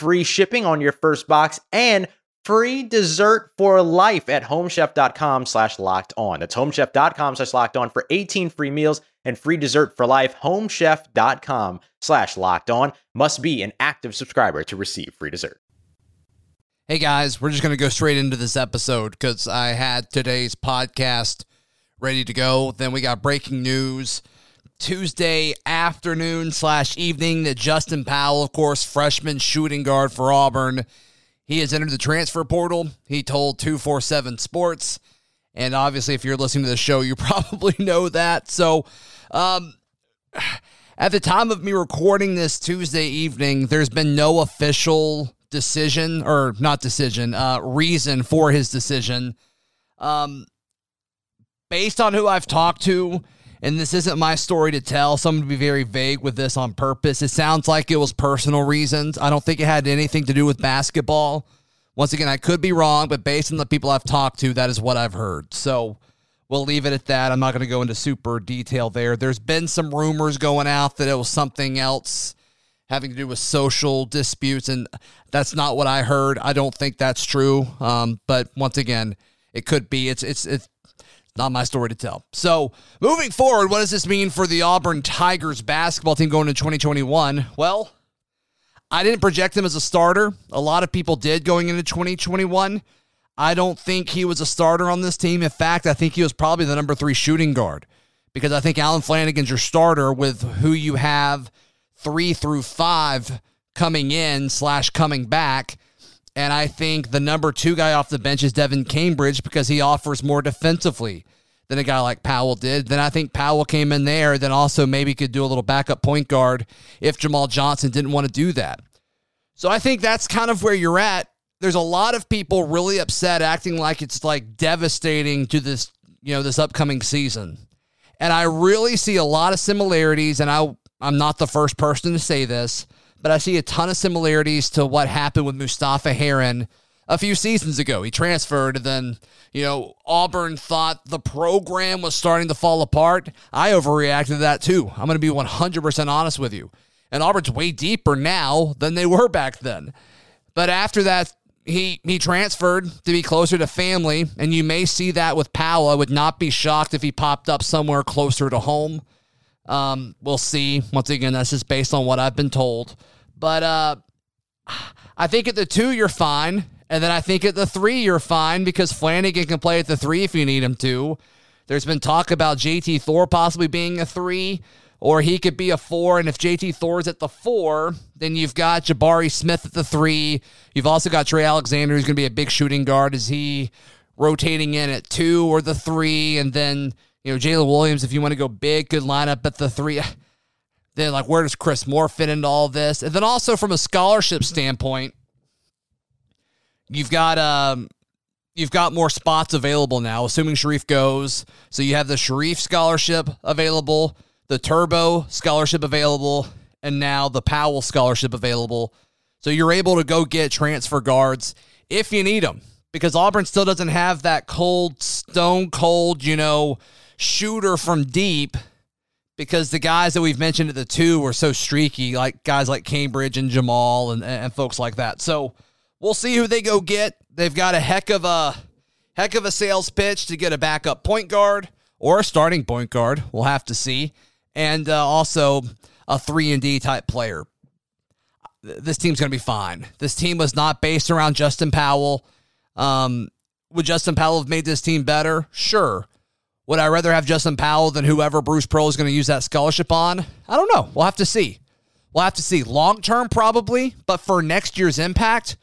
free shipping on your first box and free dessert for life at homechef.com slash locked on. That's homechef.com slash locked on for 18 free meals and free dessert for life. Homechef.com slash locked on must be an active subscriber to receive free dessert. Hey guys, we're just going to go straight into this episode because I had today's podcast ready to go. Then we got breaking news Tuesday afternoon slash evening that Justin Powell, of course, freshman shooting guard for Auburn, he has entered the transfer portal. He told 247 Sports. And obviously, if you're listening to the show, you probably know that. So, um, at the time of me recording this Tuesday evening, there's been no official decision or not decision, uh, reason for his decision. Um, based on who I've talked to, and this isn't my story to tell, so I'm going to be very vague with this on purpose. It sounds like it was personal reasons. I don't think it had anything to do with basketball. Once again, I could be wrong, but based on the people I've talked to, that is what I've heard. So we'll leave it at that. I'm not going to go into super detail there. There's been some rumors going out that it was something else having to do with social disputes, and that's not what I heard. I don't think that's true. Um, but once again, it could be. It's it's it's not my story to tell. So, moving forward, what does this mean for the Auburn Tigers basketball team going into 2021? Well, I didn't project him as a starter. A lot of people did going into 2021. I don't think he was a starter on this team. In fact, I think he was probably the number three shooting guard because I think Allen Flanigan's your starter with who you have three through five coming in slash coming back. And I think the number two guy off the bench is Devan Cambridge because he offers more defensively than a guy like Powell did. Then I think Powell came in there, then also maybe could do a little backup point guard if Jamal Johnson didn't want to do that. So I think that's kind of where you're at. There's a lot of people really upset, acting like it's like devastating to this, you know, this upcoming season. And I really see a lot of similarities, and I I'm not the first person to say this but I see a ton of similarities to what happened with Mustapha Heron a few seasons ago. He transferred, and then, you know, Auburn thought the program was starting to fall apart. I overreacted to that too. I'm going to be 100% honest with you. And Auburn's way deeper now than they were back then. But after that, he he transferred to be closer to family, and you may see that with Powell. I would not be shocked if he popped up somewhere closer to home. Um, we'll see. Once again, that's just based on what I've been told. But uh, I think at the two, you're fine. And then I think at the three, you're fine because Flanigan can play at the three if you need him to. There's been talk about JT Thor possibly being a three, or he could be a four. And if JT Thor's at the four, then you've got Jabari Smith at the three. You've also got Trey Alexander, who's going to be a big shooting guard. Is he rotating in at two or the three? And then, you know, Jaylin Williams, if you want to go big, good lineup at the three. Then, like, where does Chris Moore fit into all this? And then also from a scholarship standpoint, you've got um, you've got more spots available now, assuming Sharife goes. So you have the Sharife scholarship available, the Turbo scholarship available, and now the Powell scholarship available. So you're able to go get transfer guards if you need them because Auburn still doesn't have that cold, stone cold, you know, shooter from deep because the guys that we've mentioned at the two were so streaky, like guys like Cambridge and Jamal and, and folks like that. So we'll see who they go get. They've got a heck of a heck of a sales pitch to get a backup point guard or a starting point guard. We'll have to see, and uh, also a three and D type player. This team's going to be fine. This team was not based around Justin Powell. Um, would Justin Powell have made this team better? Sure. Would I rather have Justin Powell than whoever Bruce Pearl is going to use that scholarship on? I don't know. We'll have to see. We'll have to see. Long term, probably, but for next year's impact,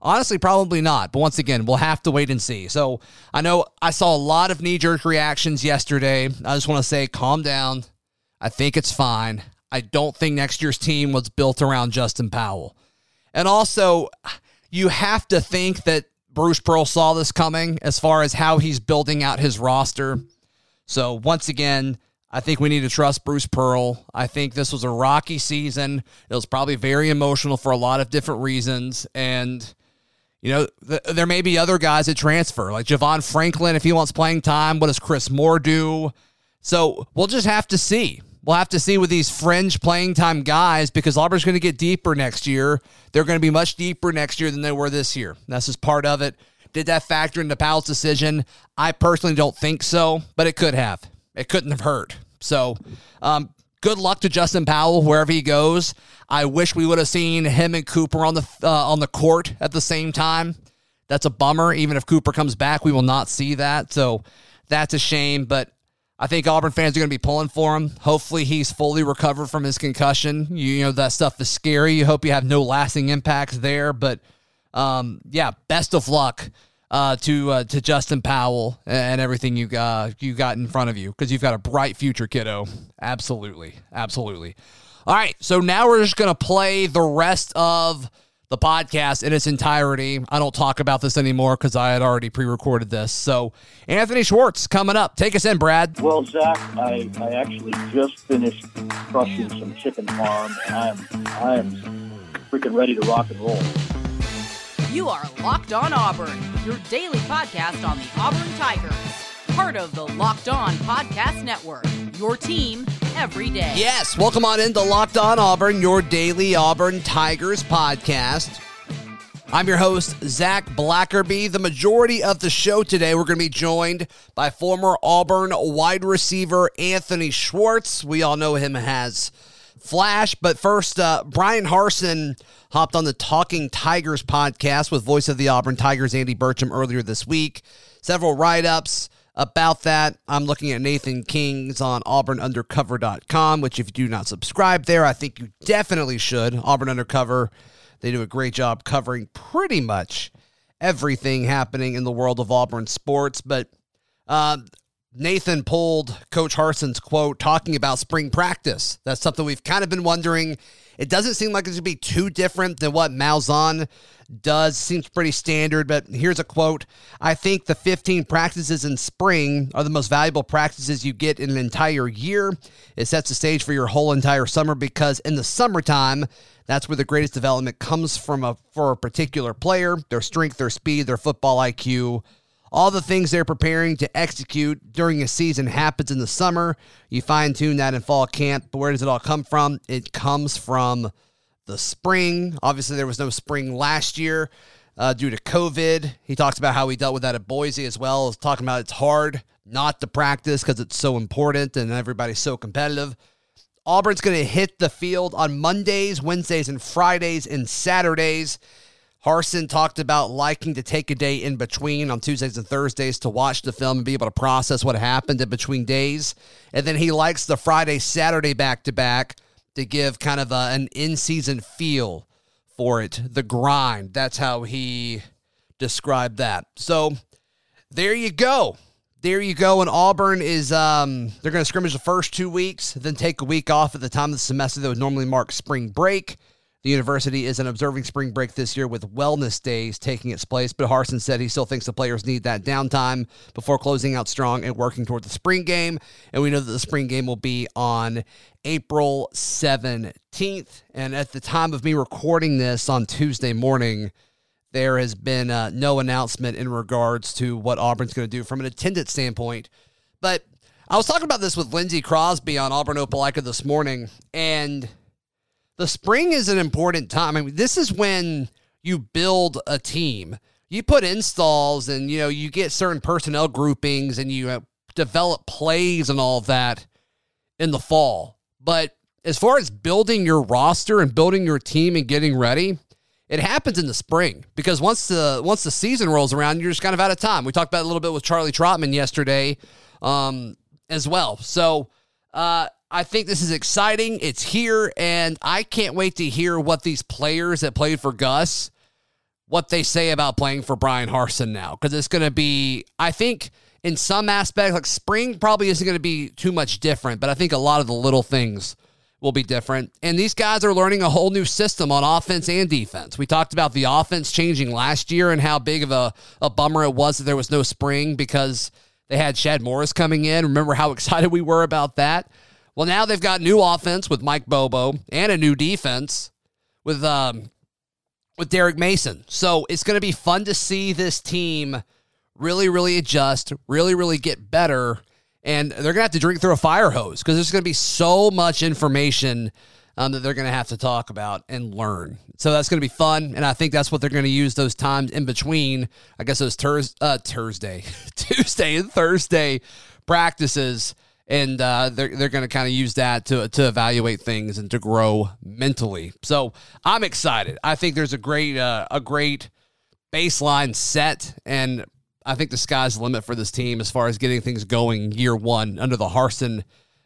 honestly, probably not. But once again, we'll have to wait and see. So I know I saw a lot of knee jerk reactions yesterday. I just want to say, calm down. I think it's fine. I don't think next year's team was built around Justin Powell. And also, you have to think that Bruce Pearl saw this coming as far as how he's building out his roster. So once again, I think we need to trust Bruce Pearl. I think this was a rocky season. It was probably very emotional for a lot of different reasons. And, you know, th- there may be other guys that transfer, like Javon Franklin, if he wants playing time. What does Chris Moore do? So we'll just have to see. We'll have to see with these fringe playing time guys because Auburn's going to get deeper next year. They're going to be much deeper next year than they were this year. That's just part of it. Did that factor into Powell's decision? I personally don't think so, but it could have. It couldn't have hurt. So, um, good luck to Justin Powell wherever he goes. I wish we would have seen him and Cooper on the uh, on the court at the same time. That's a bummer. Even if Cooper comes back, we will not see that. So that's a shame. But I think Auburn fans are going to be pulling for him. Hopefully, he's fully recovered from his concussion. You, you know that stuff is scary. You hope you have no lasting impacts there. But um, yeah, best of luck uh, to uh, to Justin Powell and everything you got you got in front of you because you've got a bright future, kiddo. Absolutely, absolutely. All right, so now we're just gonna play the rest of the podcast in its entirety. I don't talk about this anymore because I had already pre-recorded this. So Anthony Schwartz coming up. Take us in, Brad. Well, Zac, I, I actually just finished crushing some chicken farm, and I am I am freaking ready to rock and roll. You are Locked On Auburn, your daily podcast on the Auburn Tigers. Part of the Locked On Podcast Network, your team every day. Yes, welcome on into Locked On Auburn, your daily Auburn Tigers podcast. I'm your host, Zac Blackerby. The majority of the show today, we're going to be joined by former Auburn wide receiver Anthony Schwartz. We all know him as Flash. But first, uh, Bryan Harsin hopped on the Talking Tigers podcast with voice of the Auburn Tigers, Andy Burcham, earlier this week. Several write ups about that. I'm looking at Nathan King's on auburnundercover.com, which if you do not subscribe there, I think you definitely should. Auburn Undercover, they do a great job covering pretty much everything happening in the world of Auburn sports. But uh, Nathan pulled Coach Harsin's quote talking about spring practice. That's something we've kind of been wondering. It doesn't seem like it should be too different than what Malzahn does. Seems pretty standard, but here's a quote. I think the 15 practices in spring are the most valuable practices you get in an entire year. It sets the stage for your whole entire summer because in the summertime, that's where the greatest development comes from a, for a particular player, their strength, their speed, their football IQ all the things they're preparing to execute during a season happens in the summer. You fine tune that in fall camp. But where does it all come from? It comes from the spring. Obviously, there was no spring last year uh, due to COVID. He talks about how he dealt with that at Boise as well. He's talking about it's hard not to practice because it's so important and everybody's so competitive. Auburn's going to hit the field on Mondays, Wednesdays, and Fridays and Saturdays. Harsin talked about liking to take a day in between on Tuesdays and Thursdays to watch the film and be able to process what happened in between days. And then he likes the Friday, Saturday back to back to give kind of a, an in season feel for it, the grind. That's how he described that. So there you go. There you go. And Auburn is um they're going to scrimmage the first two weeks, then take a week off at the time of the semester that would normally mark spring break. The university isn't observing spring break this year with wellness days taking its place, but Harsin said he still thinks the players need that downtime before closing out strong and working toward the spring game. And we know that the spring game will be on April 17th. And at the time of me recording this on Tuesday morning, there has been uh, no announcement in regards to what Auburn's going to do from an attendance standpoint. But I was talking about this with Lindsey Crosby on Auburn Opelika this morning, and – the spring is an important time. I mean, this is when you build a team. You put installs and you know you get certain personnel groupings and you uh, develop plays and all of that in the fall. But as far as building your roster and building your team and getting ready, it happens in the spring because once the once the season rolls around, you're just kind of out of time. We talked about a little bit with Charlie Trotman yesterday um, as well. So uh, I think this is exciting. It's here, and I can't wait to hear what these players that played for Gus, what they say about playing for Bryan Harsin now, because it's going to be. I think in some aspects, like spring probably isn't going to be too much different, but I think a lot of the little things will be different. And these guys are learning a whole new system on offense and defense. We talked about the offense changing last year and how big of a, a bummer it was that there was no spring because they had Chad Morris coming in. Remember how excited we were about that? Well, now they've got new offense with Mike Bobo and a new defense with um, with Derek Mason. So it's going to be fun to see this team really, really adjust, really, really get better. And they're going to have to drink through a fire hose because there's going to be so much information um, that they're going to have to talk about and learn. So that's going to be fun. And I think that's what they're going to use those times in between, I guess those uh, Thursday, Tuesday and Thursday practices. And uh, they're, they're going to kind of use that to, to evaluate things and to grow mentally. So I'm excited. I think there's a great, uh, a great baseline set. And I think the sky's the limit for this team as far as getting things going year one under the Harsin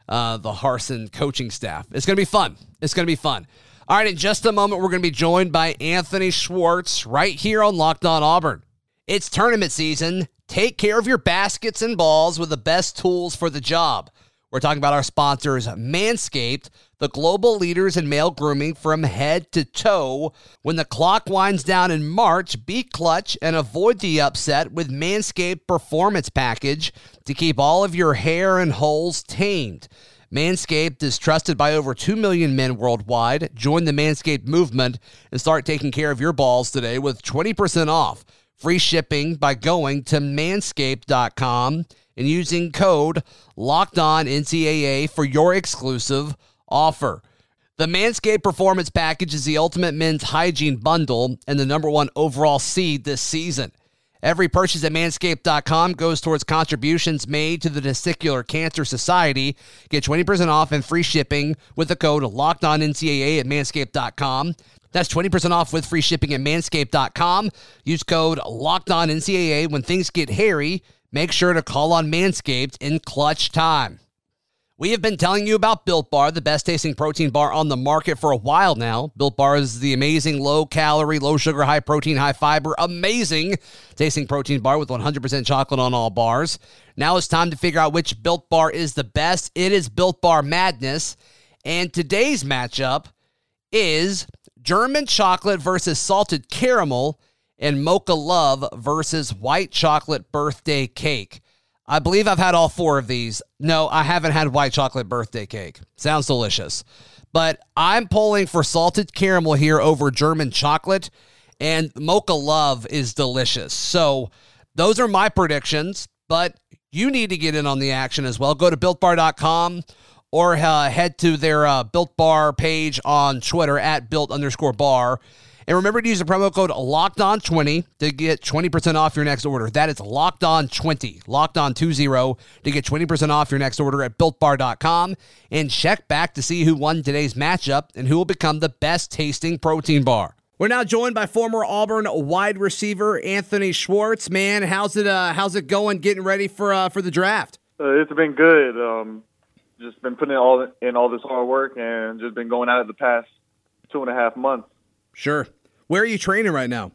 uh, the Harsin coaching staff. It's going to be fun. It's going to be fun. All right, in just a moment, we're going to be joined by Anthony Schwartz right here on Locked On Auburn. It's tournament season. Take care of your baskets and balls with the best tools for the job. We're talking about our sponsors, Manscaped, the global leaders in male grooming from head to toe. When the clock winds down in March, be clutch and avoid the upset with Manscaped Performance Package to keep all of your hair and holes tamed. Manscaped is trusted by over 2 million men worldwide. Join the Manscaped movement and start taking care of your balls today with 20% off. Free shipping by going to manscaped.com and using code locked on NCAA for your exclusive offer. The Manscaped Performance Package is the ultimate men's hygiene bundle and the number one overall seed this season. Every purchase at manscaped.com goes towards contributions made to the Testicular Cancer Society. Get 20% off and free shipping with the code locked on NCAA at manscaped.com. That's 20% off with free shipping at manscaped.com. Use code locked on NCAA when things get hairy. Make sure to call on Manscaped in clutch time. We have been telling you about Built Bar, the best tasting protein bar on the market for a while now. Built Bar is the amazing low calorie, low sugar, high protein, high fiber, amazing tasting protein bar with 100% chocolate on all bars. Now it's time to figure out which Built Bar is the best. It is Built Bar Madness. And today's matchup is German chocolate versus salted caramel and mocha love versus white chocolate birthday cake. I believe I've had all four of these. No, I haven't had white chocolate birthday cake. Sounds delicious. But I'm pulling for salted caramel here over German chocolate, and mocha love is delicious. So those are my predictions, but you need to get in on the action as well. Go to builtbar.com or uh, head to their uh, Built Bar page on Twitter at built underscore bar and remember to use the promo code Locked On 20 to get 20% off your next order. That is Locked On 20, Locked On 20 to get 20% off your next order at builtbar.com. And check back to see who won today's matchup and who will become the best tasting protein bar. We're now joined by former Auburn wide receiver Anthony Schwartz. Man, how's it uh, how's it going? Getting ready for uh, for the draft? Uh, it's been good. Um, just been putting in all in all this hard work and just been going at it the past two and a half months. Sure. Where are you training right now?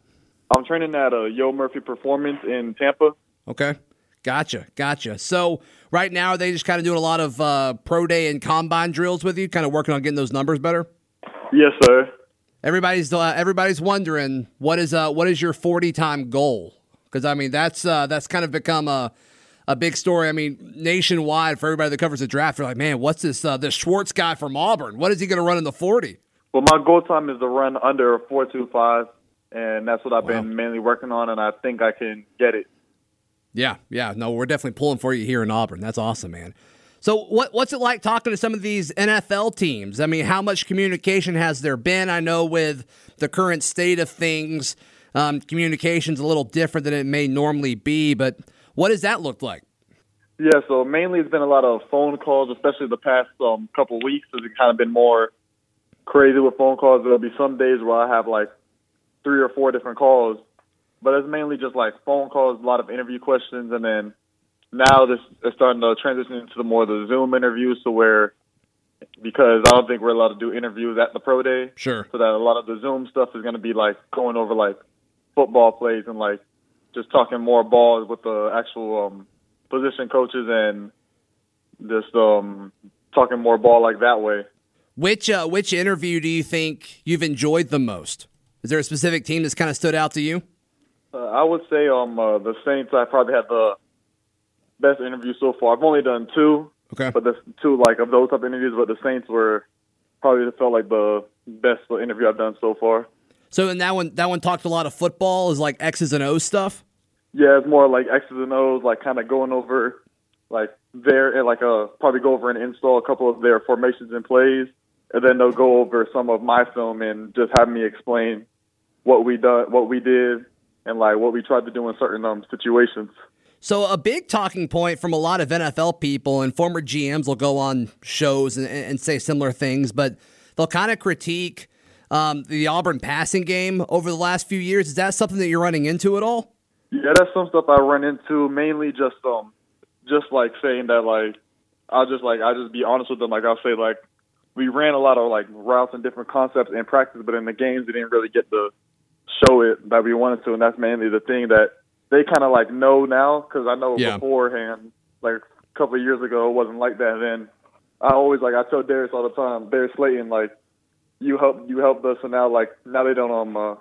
I'm training at a Yo Murphy Performance in Tampa. Okay. Gotcha. Gotcha. So right now, are they just kind of doing a lot of uh, pro day and combine drills with you, kind of working on getting those numbers better? Yes, sir. Everybody's uh, everybody's wondering what is uh what is your 40 time goal? Because I mean that's uh, that's kind of become a a big story. I mean nationwide for everybody that covers the draft. They're like, man, what's this uh, this Schwartz guy from Auburn? What is he going to run in the 40? Well, my goal time is to run under a four two five, and that's what I've wow. been mainly working on, and I think I can get it. Yeah, yeah. No, we're definitely pulling for you here in Auburn. That's awesome, man. So, what what's it like talking to some of these NFL teams? I mean, how much communication has there been? I know with the current state of things, um, communication's a little different than it may normally be. But what does that look like? Yeah, so mainly it's been a lot of phone calls, especially the past um, couple of weeks. It's kind of been more crazy with phone calls. There'll be some days where I have like three or four different calls, but it's mainly just like phone calls, a lot of interview questions, and then now this is starting to transition into the more the Zoom interviews, to where because I don't think we're allowed to do interviews at the pro day, Sure. so that a lot of the Zoom stuff is going to be like going over like football plays and like just talking more balls with the actual um, position coaches and just um, talking more ball like that way. Which uh, which interview do you think you've enjoyed the most? Is there a specific team that's kind of stood out to you? Uh, I would say um uh, the Saints. I probably had the best interview so far. I've only done two, Okay. but the two like of those type of interviews. But the Saints were probably felt like the best interview I've done so far. So in that one, that one talked a lot of football, is like X's and O's stuff. Yeah, it's more like X's and O's, like kind of going over like their and like uh probably go over and install a couple of their formations and plays, and then they'll go over some of my film and just have me explain what we done, what we did, and like what we tried to do in certain um situations. So a big talking point from a lot of NFL people and former GMs will go on shows and, and say similar things, but they'll kind of critique um, the Auburn passing game over the last few years. Is that something that you're running into at all? Yeah, that's some stuff I run into mainly just um just like saying that like I'll just like I'll just be honest with them. Like I'll say like we ran a lot of like routes and different concepts in practice, but in the games we didn't really get to show it that we wanted to, and that's mainly the thing that they kind of like know now because I know Yeah. beforehand, like a couple of years ago, it wasn't like that. Then I always like I tell Darius all the time, Darius Slayton, like you helped you helped us, and now like now they don't um uh,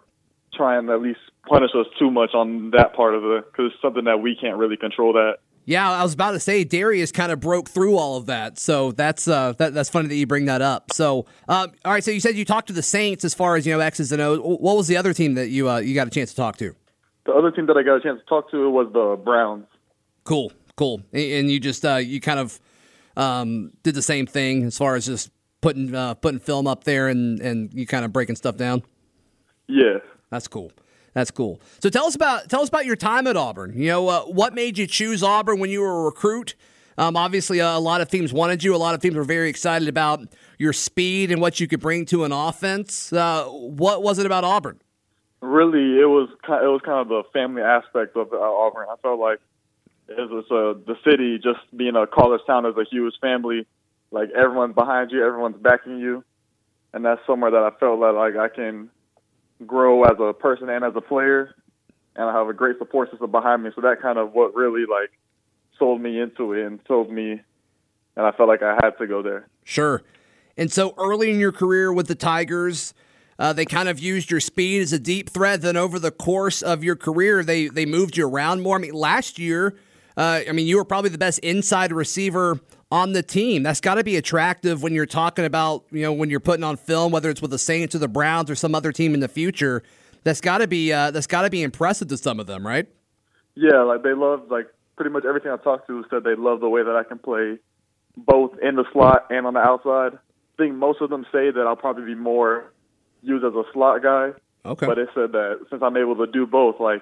try and at least punish us too much on that part of it because it's something that we can't really control. That Yeah, I was about to say Darius kind of broke through all of that, so that's uh, that, that's funny that you bring that up. So, um, all right, so you said you talked to the Saints as far as you know X's and O's. What was the other team that you uh, you got a chance to talk to? the other team that I got a chance to talk to was the Browns. Cool, cool, and and you just uh, you kind of um, did the same thing as far as just putting uh, putting film up there and and you kind of breaking stuff down. Yeah. That's cool. That's cool. So tell us about tell us about your time at Auburn. You know, uh, what made you choose Auburn when you were a recruit? Um, obviously, uh, a lot of teams wanted you. A lot of teams were very excited about your speed and what you could bring to an offense. Uh, what was it about Auburn? really it was kind it was kind of the family aspect of uh, Auburn. I felt like it was uh, the city just being a college town is a huge family. Like everyone's behind you, everyone's backing you, and that's somewhere that I felt that like I can grow as a person and as a player, and I have a great support system behind me. So that kind of what really like sold me into it and sold me, and I felt like I had to go there. Sure. And so early in your career with the Tigers, uh, they kind of used your speed as a deep threat. Then over the course of your career, they they moved you around more. I mean, last year, uh, I mean, you were probably the best inside receiver on the team. That's got to be attractive when you're talking about you know when you're putting on film, whether it's with the Saints or the Browns or some other team in the future. That's got to be uh, that's got to be impressive to some of them, right? Yeah, like they love like pretty much everything I talked to said they love the way that I can play both in the slot and on the outside. I think most of them say that I'll probably be more used as a slot guy, Okay. but they said that since I'm able to do both, like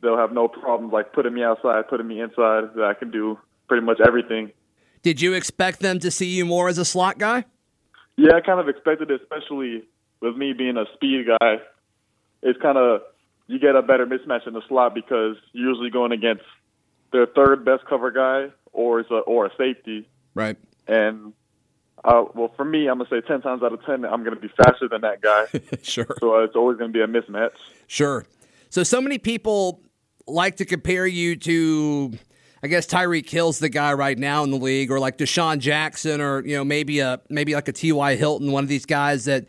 they'll have no problems like putting me outside, putting me inside. That I can do pretty much everything. Did you expect them to see you more as a slot guy? Yeah, I kind of expected it, especially with me being a speed guy. It's kind of you get a better mismatch in the slot because you're usually going against their third best cover guy or a, or a safety. Right. And uh, well, for me, I'm gonna say ten times out of ten, I'm gonna be faster than that guy. sure. so uh, it's always gonna be a mismatch. Sure. So so many people like to compare you to I guess Tyreek Hill's the guy right now in the league, or like DeSean Jackson, or you know maybe a maybe like a T.Y. Hilton, one of these guys that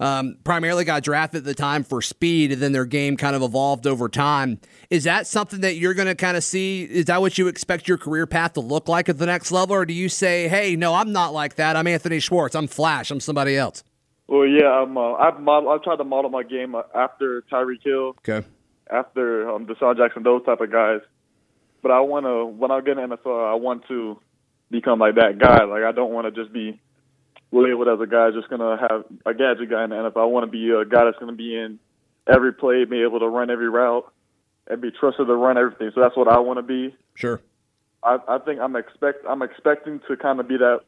um, primarily got drafted at the time for speed, and then their game kind of evolved over time. Is that something that you're going to kind of see? Is that what you expect your career path to look like at the next level, or do you say, "Hey, no, I'm not like that. I'm Anthony Schwartz. I'm Flash. I'm somebody else." Well, yeah, I'm. Uh, I've model, I've tried to model my game uh, after Tyreek Hill, Okay. after um, DeSean Jackson, those type of guys. But I want to when I get in the NFL, I want to become like that guy. Like I don't want to just be labeled as a guy just gonna have a gadget guy in the NFL. I want to be a guy that's gonna be in every play, be able to run every route, and be trusted to run everything. So that's what I want to be. Sure. I, I think I'm expect I'm expecting to kind of be that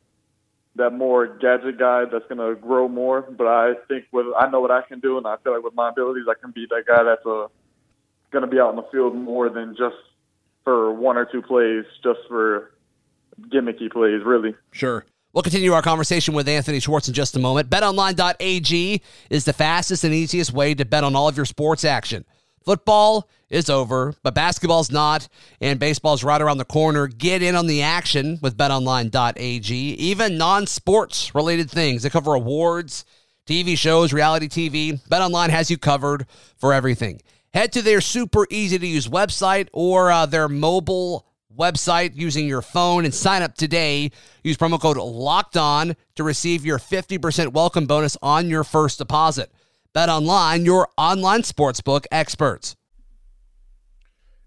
that more gadget guy that's going to grow more. But I think with I know what I can do, and I feel like with my abilities, I can be that guy that's uh, going to be out in the field more than just for one or two plays, just for gimmicky plays, really. Sure. We'll continue our conversation with Anthony Schwartz in just a moment. BetOnline.ag is the fastest and easiest way to bet on all of your sports action. Football is over, but basketball's not, and baseball's right around the corner. Get in on the action with betonline.ag. Even non sports related things. They cover awards, TV shows, reality TV. BetOnline has you covered for everything. Head to their super easy to use website or uh, their mobile website using your phone and sign up today. Use promo code LOCKED ON to receive your 50% welcome bonus on your first deposit. Bet online, your online sportsbook experts.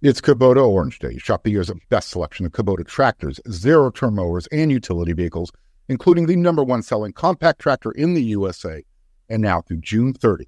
It's Kubota Orange Day. Shop the year's best selection of Kubota tractors, zero turn mowers, and utility vehicles, including the number one selling compact tractor in the USA. And now through June 30,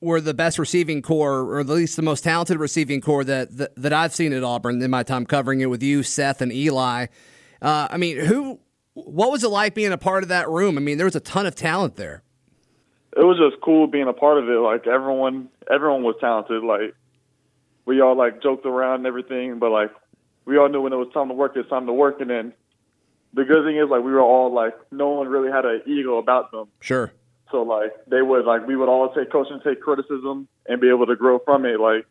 were the best receiving corps, or at least the most talented receiving corps that that, that I've seen at Auburn in my time covering it with you, Seth, and Eli. Uh, I mean, who? What was it like being a part of that room? I mean, there was a ton of talent there. It was just cool being a part of it. Like everyone, everyone was talented. Like we all like joked around and everything, but like we all knew when it was time to work, it's time to work. And then the good thing is like we were all like no one really had an ego about them. Sure. So like they would like we would all take coach and take criticism and be able to grow from it. Like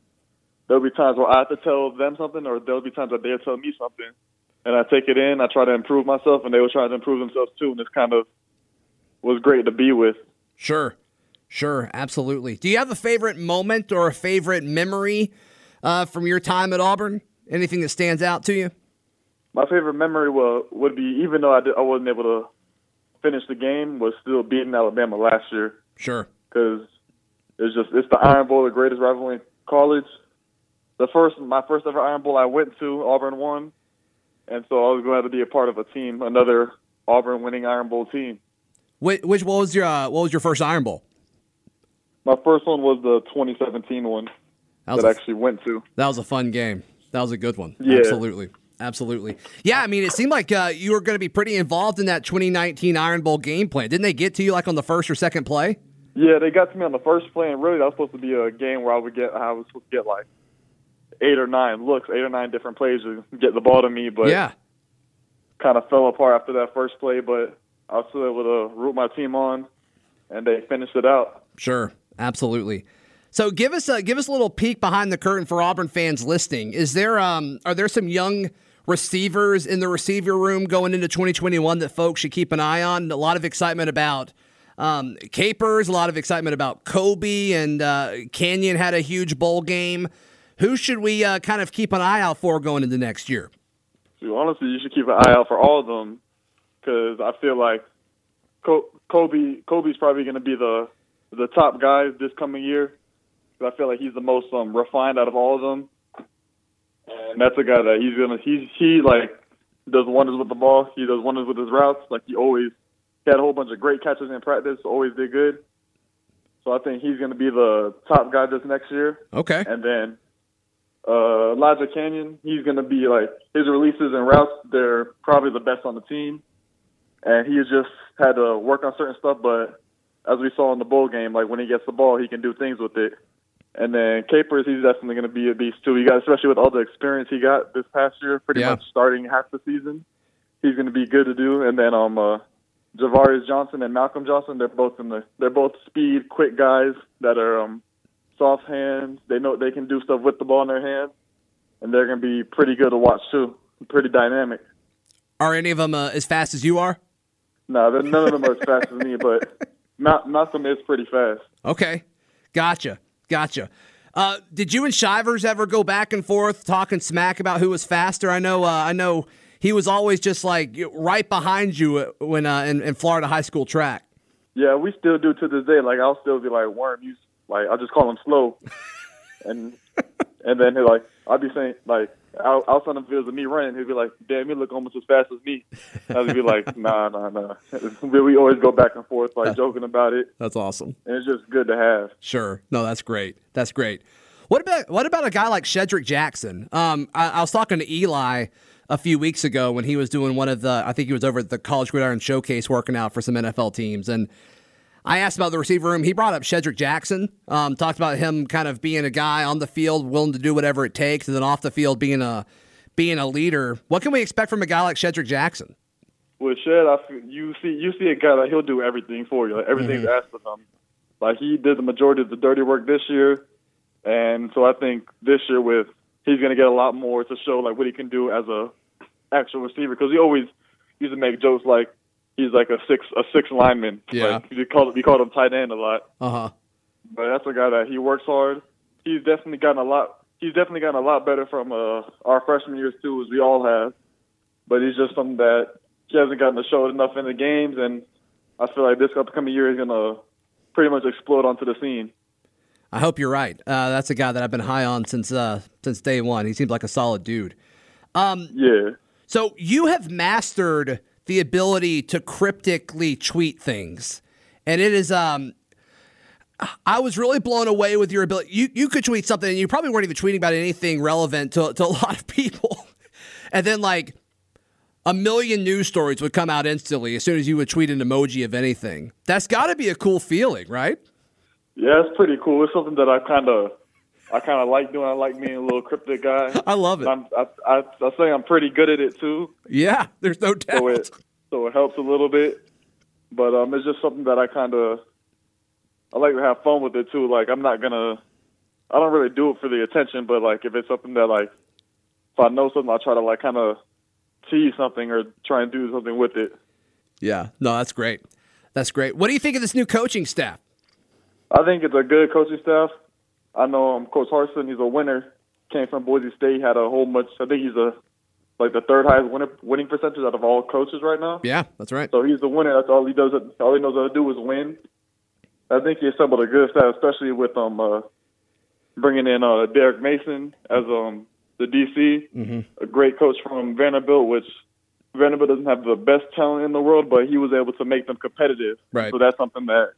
there'll be times where I have to tell them something, or there'll be times that they'll tell me something, and I take it in. I try to improve myself, and they will try to improve themselves too. And it's kind of was great to be with. Sure. Sure, absolutely. Do you have a favorite moment or a favorite memory uh, from your time at Auburn? Anything that stands out to you? My favorite memory will, would be, even though I, did, I wasn't able to finish the game, was still beating Alabama last year. Sure. Because it's just it's the Iron Bowl, the greatest rivalry in college. The first, my first ever Iron Bowl I went to, Auburn won, and so I was glad to be a part of a team, another Auburn winning Iron Bowl team. Which, which what was your uh, what was your first Iron Bowl? My first one was the 2017 one That that I actually went to. That was a fun game. That was a good one. Yeah. Absolutely. Absolutely. Yeah, I mean, it seemed like uh, you were going to be pretty involved in that 2019 Iron Bowl game plan. Didn't they get to you like on the first or second play? Yeah, they got to me on the first play, and really that was supposed to be a game where I would get I was supposed to get like eight or nine looks, eight or nine different plays to get the ball to me, but yeah. kind of fell apart after that first play. But I was still able to root my team on, and they finished it out. Sure. Absolutely. So give us a give us a little peek behind the curtain for Auburn fans listening. Is there um are there some young receivers in the receiver room going into 2021 that folks should keep an eye on? A lot of excitement about um, Capers, a lot of excitement about Kobe, and uh, Canyon had a huge bowl game. Who should we uh, kind of keep an eye out for going into next year? Honestly, you should keep an eye out for all of them because I feel like Kobe Kobe's probably going to be the the top guy this coming year. I feel like he's the most um, refined out of all of them, and that's a guy that he's gonna he's he like does wonders with the ball. He does wonders with his routes. Like he always he had a whole bunch of great catches in practice. Always did good. So I think he's going to be the top guy this next year. Okay. And then uh, Elijah Canyon, he's going to be like his releases and routes. They're probably the best on the team, and he has just had to work on certain stuff. But as we saw in the bowl game, like when he gets the ball, he can do things with it. And then Capers, he's definitely going to be a beast too. He got, especially with all the experience he got this past year, pretty Yeah. much starting half the season. He's going to be good to do. And then um, uh, Ja'Varrius Johnson and Malcolm Johnson, they're both in the, they're both speed, quick guys that are um, soft hands. They know they can do stuff with the ball in their hands, and they're going to be pretty good to watch too. Pretty dynamic. Are any of them uh, as fast as you are? No, they're- none of them are as fast as me, but Ma- Malcolm is pretty fast. Okay. Gotcha. Gotcha. Uh, did you and Shivers ever go back and forth talking smack about who was faster? I know. Uh, I know he was always just like right behind you uh, when uh, in, in Florida high school track. Yeah, we still do to this day. Like I'll still be like Worm. You like I'll just call him slow, and and then he'll like I'll be saying like out- outside of videos of me running, he'd be like, "Damn, you look almost as fast as me." I'd be like, "Nah, nah, nah." we we always go back and forth, like joking about it, That's awesome. and it's just good to have. Sure. No, that's great. That's great. What about what about a guy like Shedrick Jackson? Um, I, I was talking to Eli a few weeks ago when he was doing one of the. I think he was over at the College Gridiron Showcase working out for some NFL teams, and I asked about the receiver room. He brought up Shedrick Jackson. Um, talked about him kind of being a guy on the field willing to do whatever it takes, and then off the field being a being a leader. What can we expect from a guy like Shedrick Jackson? with Shed, I you see you see a guy that he'll do everything for you. Like everything's asked of him. Like he did the majority of the dirty work this year, and so I think this year with he's going to get a lot more to show like what he can do as a actual receiver because he always used to make jokes like he's like a six a six lineman. Yeah. like, we called we called him tight end a lot. Uh huh. But that's a guy that he works hard. He's definitely gotten a lot. He's definitely gotten a lot better from uh, our freshman years too, as we all have. But he's just something that he hasn't gotten to show enough in the games, and I feel like this upcoming year he's gonna pretty much explode onto the scene. I hope you're right. Uh, that's a guy that I've been high on since uh, since day one. He seems like a solid dude. Um, Yeah, So you have mastered the ability to cryptically tweet things, and it is. Um, I was really blown away with your ability. You you could tweet something, and you probably weren't even tweeting about anything relevant to to a lot of people, and then like a million news stories would come out instantly as soon as you would tweet an emoji of anything. That's got to be a cool feeling, right? yeah, it's pretty cool. It's something that I kind of, I kind of like doing. I like being a little cryptic guy. I love it. I'm, I, I, I say I'm pretty good at it too. Yeah, there's no doubt. so it so it helps a little bit. But um, it's just something that I kind of I like to have fun with it too. Like I'm not gonna I don't really do it for the attention, but like if it's something that like if I know something, I try to like kind of tease something or try and do something with it. Yeah, no, that's great. That's great. What do you think of this new coaching staff? I think it's a good coaching staff. I know um, Coach Harsin. He's a winner. Came from Boise State. Had a whole bunch. I think he's a like the third highest winner, winning percentage out of all coaches right now. Yeah, that's right. So he's the winner. That's all he does. All he knows how to do is win. I think he assembled a good staff, especially with um uh, bringing in uh, Derek Mason as um the DC, a great coach from Vanderbilt, which Vanderbilt doesn't have the best talent in the world, but he was able to make them competitive. Right. So that's something that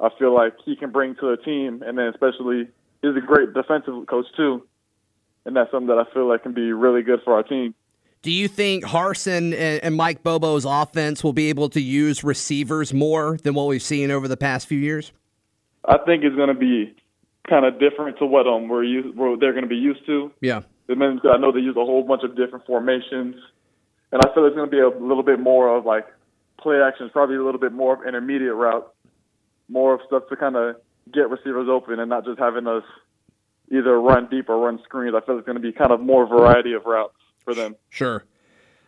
I feel like he can bring to a team, and then especially he's a great defensive coach too, and that's something that I feel like can be really good for our team. Do you think Harsin and, Mike Bobo's offense will be able to use receivers more than what we've seen over the past few years? I think it's going to be kind of different to what um we're used, what they're going to be used to. Yeah. I know they use a whole bunch of different formations, and I feel it's going to be a little bit more of like play actions, probably a little bit more of intermediate route, more of stuff to kind of get receivers open, and not just having us either run deep or run screens. I feel it's going to be kind of more variety of routes for them. Sure.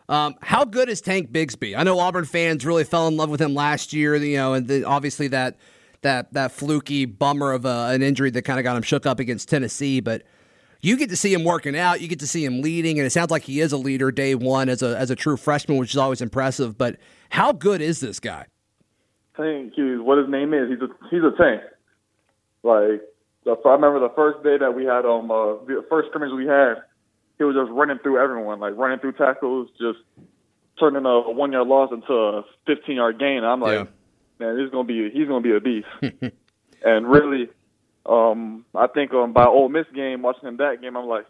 Um, how good is Tank Bigsby? I know Auburn fans really fell in love with him last year, you know, and then obviously that that that fluky bummer of a, an injury that kind of got him shook up against Tennessee. But you get to see him working out, you get to see him leading, and it sounds like he is a leader day one as a as a true freshman, which is always impressive. But how good is this guy? Tank, he, what his name is, he's a he's a tank. Like the, I remember the first day that we had um uh, the first scrimmage we had, he was just running through everyone, like running through tackles, just turning a one yard loss into a fifteen yard gain. I'm like, man, he's gonna be he's gonna be a beast. and really, um, I think um by Ole Miss game, watching him that game, I'm like,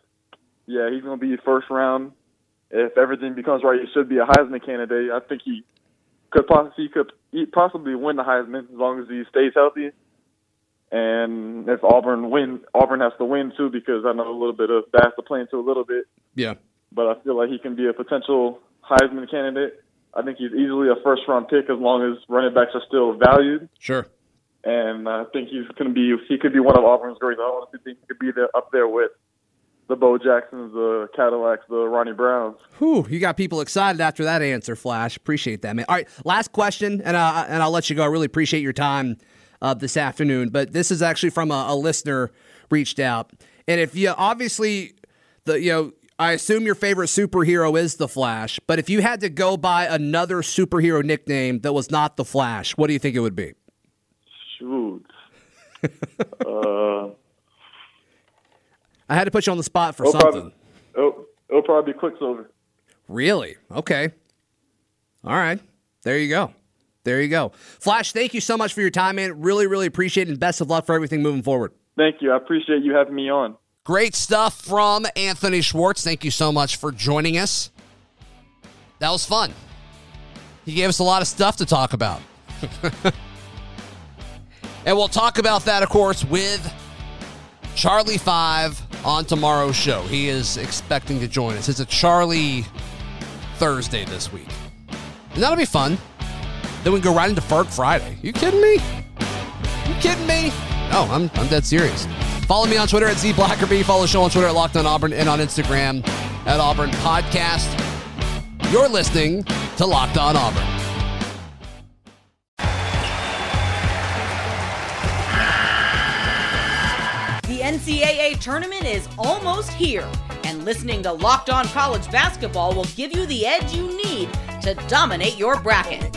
yeah, he's gonna be first round. If everything becomes right, he should be a Heisman candidate. I think he could possibly he could he possibly win the Heisman as long as he stays healthy. And if Auburn win, Auburn has to win too because I know a little bit of that's to play into a little bit. Yeah. But I feel like he can be a potential Heisman candidate. I think he's easily a first round pick as long as running backs are still valued. Sure. And I think he's going to be he could be one of Auburn's greats. I honestly think he could be there up there with the Bo Jacksons, the Cadillacs, the Ronnie Browns. Whew, you got people excited after that answer, Flash. Appreciate that, man. All right, last question, and uh, and I'll let you go. I really appreciate your time uh, this afternoon. But this is actually from a, a listener reached out, and if you obviously the you know. I assume your favorite superhero is the Flash, but if you had to go by another superhero nickname that was not the Flash, what do you think it would be? Shoot. uh, I had to put you on the spot for it'll something. probably, it'll, it'll probably be Quicksilver. Really? Okay. All right. There you go. There you go. Flash, thank you so much for your time, man. Really, really appreciate it, and best of luck for everything moving forward. Thank you. I appreciate you having me on. Great stuff from Anthony Schwartz. Thank you so much for joining us. That was fun. He gave us a lot of stuff to talk about. and we'll talk about that, of course, with Charlie Five on tomorrow's show. He is expecting to join us. It's a Charlie Thursday this week. And that'll be fun. Then we go right into Ferg Friday. You kidding me? You kidding me? No, I'm, I'm dead serious. Follow me on Twitter at ZBlackerby. Follow the show on Twitter at Locked on Auburn and on Instagram at Auburn Podcast. You're listening to Locked on Auburn. The NCAA tournament is almost here, and listening to Locked On College Basketball will give you the edge you need to dominate your bracket.